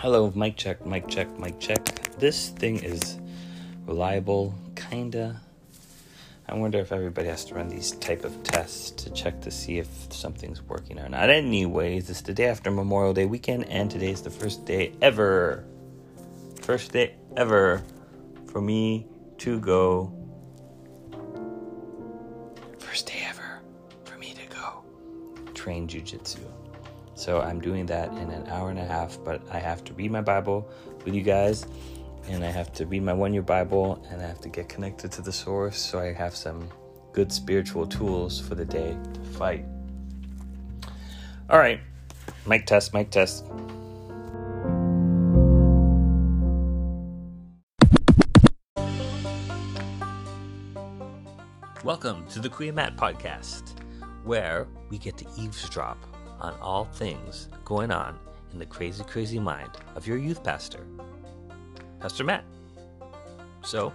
Hello, mic check, mic check, mic check. This thing is reliable, kinda. I wonder if everybody has to run these type of tests to check to see if something's working or not. Anyways, it's the day after Memorial Day weekend, and today is the first day ever, first day ever for me to go. First day ever for me to go train jujitsu. So I'm doing that in an hour and a half, but I have to read my Bible with you guys, and I have to read my one year Bible, and I have to get connected to the source so I have some good spiritual tools for the day to fight. All right, mic test, mic test. Welcome to the Kuya Matt podcast, where we get to eavesdrop on all things going on in the crazy, crazy mind of your youth pastor, Pastor Matt. So,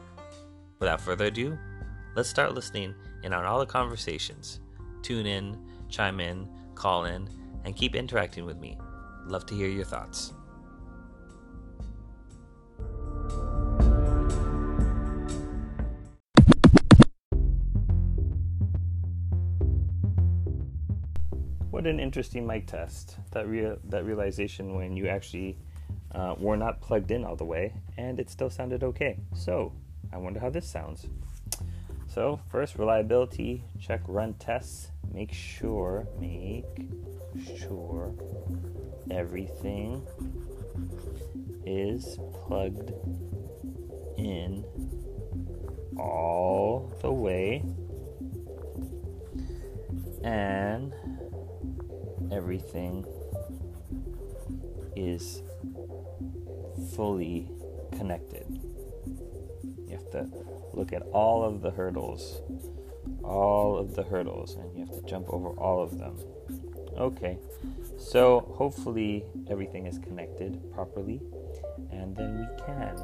without further ado, let's start listening in on all the conversations. Tune in, chime in, call in, and keep interacting with me. Love to hear your thoughts. What an interesting mic test. That real that realization when you actually uh, were not plugged in all the way, and it still sounded okay. So I wonder how this sounds. So first, reliability check, run tests. Make sure, make sure everything is plugged in all the way and everything is fully connected. You have to look at all of the hurdles, all of the hurdles, and you have to jump over all of them. Okay, so hopefully everything is connected properly, and then we can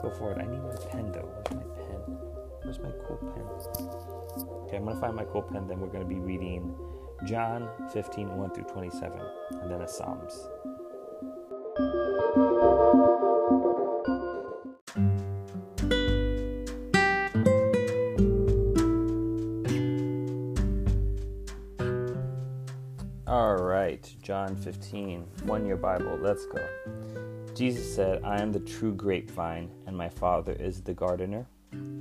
go forward. I need my pen though. Where's my pen? Where's my cool pen? Okay, I'm gonna find my cool pen, then we're gonna be reading John 15, 1 through 27, and then a Psalms. All right, John 15, one year Bible, let's go. Jesus said, I am the true grapevine, and my Father is the gardener.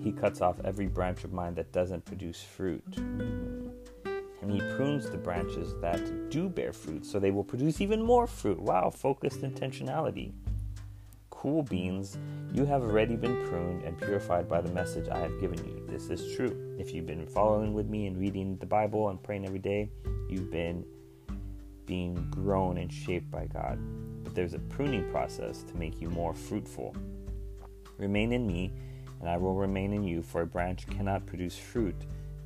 He cuts off every branch of mine that doesn't produce fruit he prunes the branches that do bear fruit so they will produce even more fruit. Wow, focused intentionality. Cool beans, you have already been pruned and purified by the message I have given you. This is true. If you've been following with me and reading the Bible and praying every day, you've been being grown and shaped by God. But there's a pruning process to make you more fruitful. Remain in me, and I will remain in you, for a branch cannot produce fruit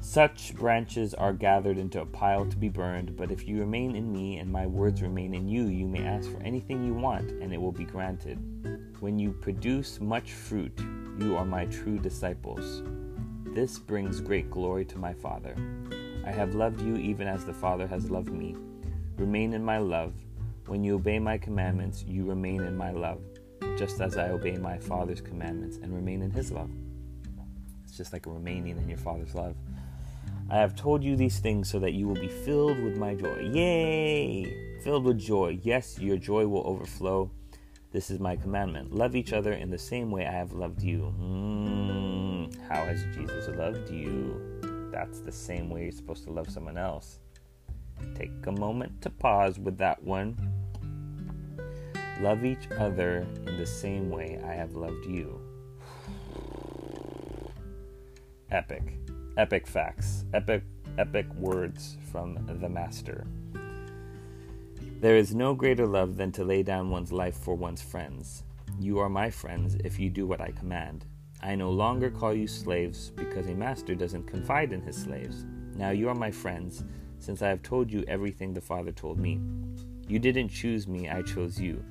Such branches are gathered into a pile to be burned, but if you remain in me and my words remain in you, you may ask for anything you want, and it will be granted. When you produce much fruit, you are my true disciples. This brings great glory to my Father. I have loved you even as the Father has loved me. Remain in my love. When you obey my commandments, you remain in my love, just as I obey my Father's commandments and remain in his love. It's just like remaining in your Father's love. I have told you these things so that you will be filled with my joy. Yay! Filled with joy. Yes, your joy will overflow. This is my commandment. Love each other in the same way I have loved you. Mm, how has Jesus loved you? That's the same way you're supposed to love someone else. Take a moment to pause with that one. Love each other in the same way I have loved you. Epic epic facts, epic epic words from the master. There is no greater love than to lay down one's life for one's friends. You are my friends if you do what I command. I no longer call you slaves because a master doesn't confide in his slaves. Now you are my friends, since I have told you everything the Father told me. You didn't choose me, I chose you.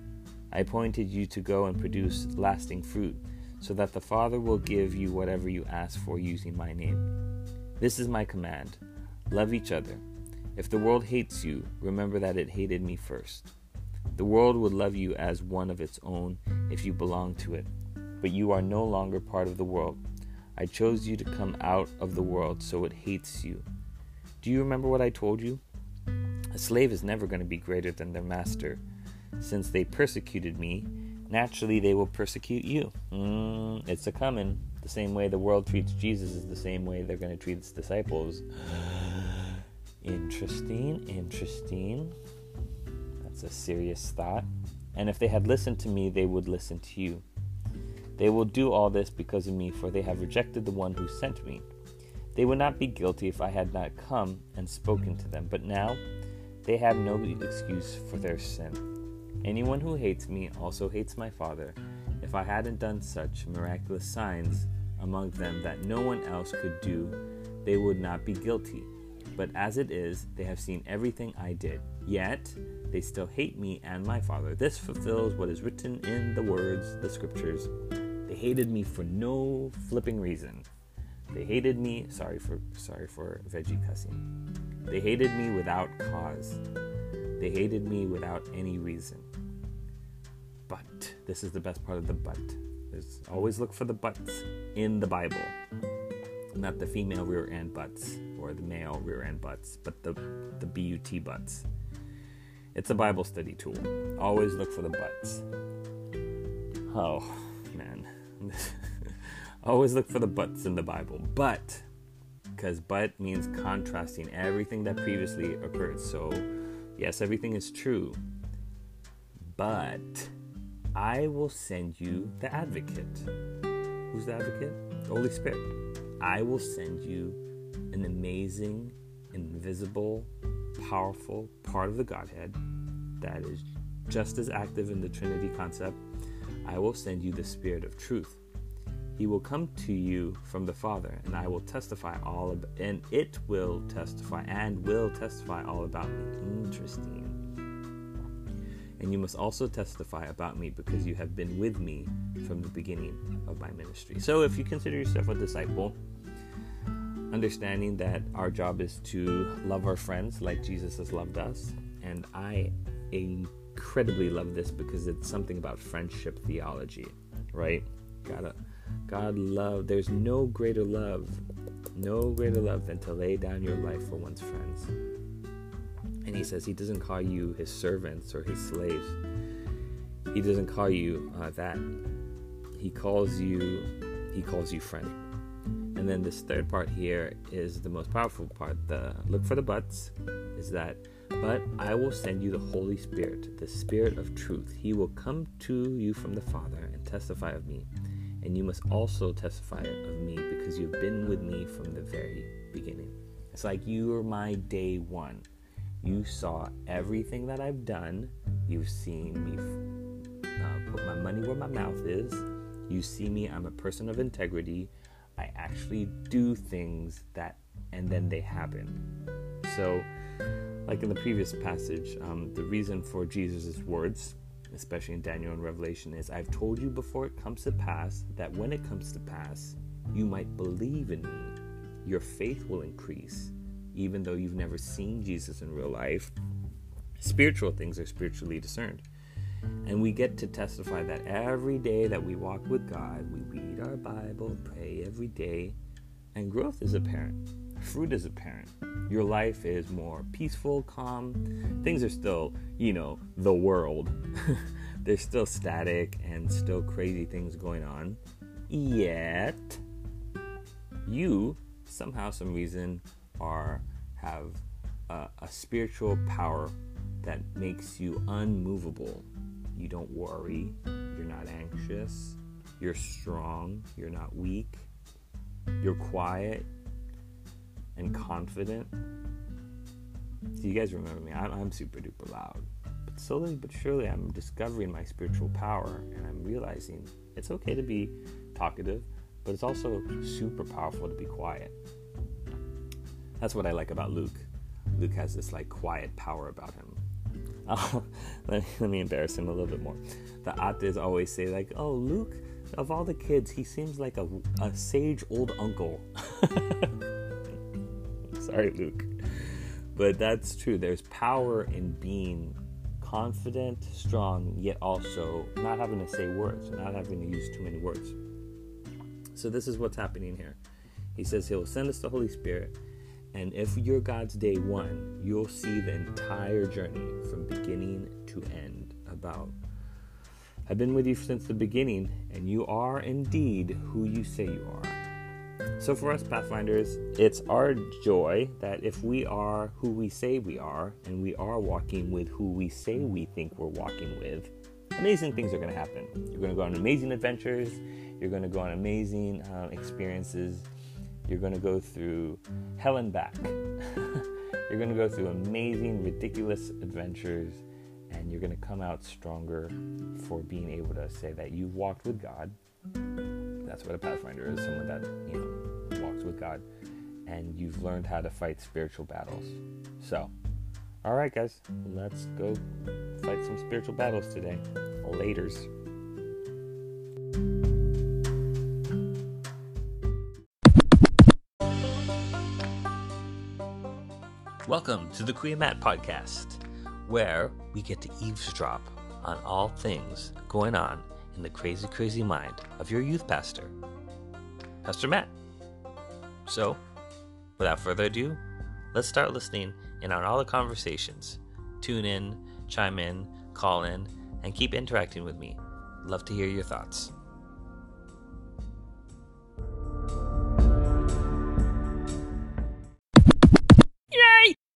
I appointed you to go and produce lasting fruit, so that the Father will give you whatever you ask for using my name. This is my command love each other. If the world hates you, remember that it hated me first. The world would love you as one of its own if you belong to it but you are no longer part of the world. I chose you to come out of the world, so it hates you. Do you remember what I told you? A slave is never going to be greater than their master. Since they persecuted me, naturally they will persecute you. Mm, it's a coming. The same way the world treats Jesus is the same way they're going to treat its disciples. interesting, interesting. That's a serious thought. And if they had listened to me, they would listen to you. They will do all this because of me, for they have rejected the one who sent me. They would not be guilty if I had not come and spoken to them, but now they have no excuse for their sin. Anyone who hates me also hates my Father. If I hadn't done such miraculous signs among them that no one else could do, they would not be guilty. But as it is, they have seen everything I did. Yet they still hate me and my Father. This fulfills what is written in the words, the scriptures They hated me for no flipping reason. They hated me, sorry for sorry for veggie cussing. They hated me without cause. They hated me without any reason. This is the best part of the but. There's always look for the buts in the Bible. Not the female rear end butts or the male rear end butts, but the the BUT butts. It's a Bible study tool. Always look for the buts. Oh, man. Always look for the buts in the Bible. But, because but means contrasting everything that previously occurred. So, yes, everything is true. But I will send you the advocate. Who's the advocate? The Holy Spirit. I will send you an amazing, invisible, powerful part of the Godhead that is just as active in the Trinity concept I will send you the Spirit of truth. He will come to you from the Father, and I will testify all about, and it will testify and will testify all about me. Interesting. And you must also testify about me because you have been with me from the beginning of my ministry. So if you consider yourself a disciple, understanding that our job is to love our friends like Jesus has loved us, and I incredibly love this because it's something about friendship theology, right? Gotta, God love. There's no greater love, no greater love than to lay down your life for one's friends. And he says he doesn't call you his servants or his slaves. He doesn't call you uh, that. He calls you. He calls you friend. And then this third part here is the most powerful part. The look for the buts is that but I will send you the Holy Spirit, the Spirit of truth. He will come to you from the Father and testify of me. And you must also testify of me because you've been with me from the very beginning. It's like you are my day one. You saw everything that I've done. You've seen me uh, put my money where my mouth is. You see me, I'm a person of integrity. I actually do things that, and then they happen. So, like in the previous passage, um, the reason for Jesus' words, especially in Daniel and Revelation, is I've told you before it comes to pass that when it comes to pass, you might believe in me. Your faith will increase, even though you've never seen Jesus in real life. Spiritual things are spiritually discerned. And we get to testify that every day that we walk with God, we read our Bible, pray every day, and growth is apparent fruit is apparent. Your life is more peaceful, calm. Things are still, you know, the world. There's still static and still crazy things going on. Yet, you somehow, some reason, are have a, a spiritual power that makes you unmovable. You don't worry. You're not anxious. You're strong. You're not weak. You're quiet and confident. You guys remember me. I'm, I'm super duper loud. But slowly but surely, I'm discovering my spiritual power and I'm realizing it's okay to be talkative, but it's also super powerful to be quiet. That's what I like about Luke. Luke has this like quiet power about him. Oh, let, me, let me embarrass him a little bit more. The Ates always say like, "Oh, Luke, of all the kids, he seems like a, a sage old uncle." Sorry, Luke. But that's true. There's power in being confident, strong, yet also not having to say words, not having to use too many words. So, this is what's happening here. He says He'll send us the Holy Spirit, and if you're God's day one, you'll see the entire journey from beginning to end about. I've been with you since the beginning, and you are indeed who you say you are. So, for us Pathfinders, it's our joy that if we are who we say we are, and we are walking with who we say we think we're walking with, amazing things are going to happen. You're going to go on amazing adventures, you're going to go on amazing uh, experiences, you're going to go through hell and back. you're going to go through amazing, ridiculous adventures, and you're going to come out stronger for being able to say that you've walked with God. That's what a pathfinder is someone that you know walks with god and you've learned how to fight spiritual battles. So all right guys let's go fight some spiritual battles today. Laters Welcome to the Kuya Matt podcast, where we get to eavesdrop on all things going on in the crazy, crazy mind of your youth pastor, Pastor Matt. So, without further ado, let's start listening in on all the conversations. Tune in, chime in, call in, and keep interacting with me. Love to hear your thoughts.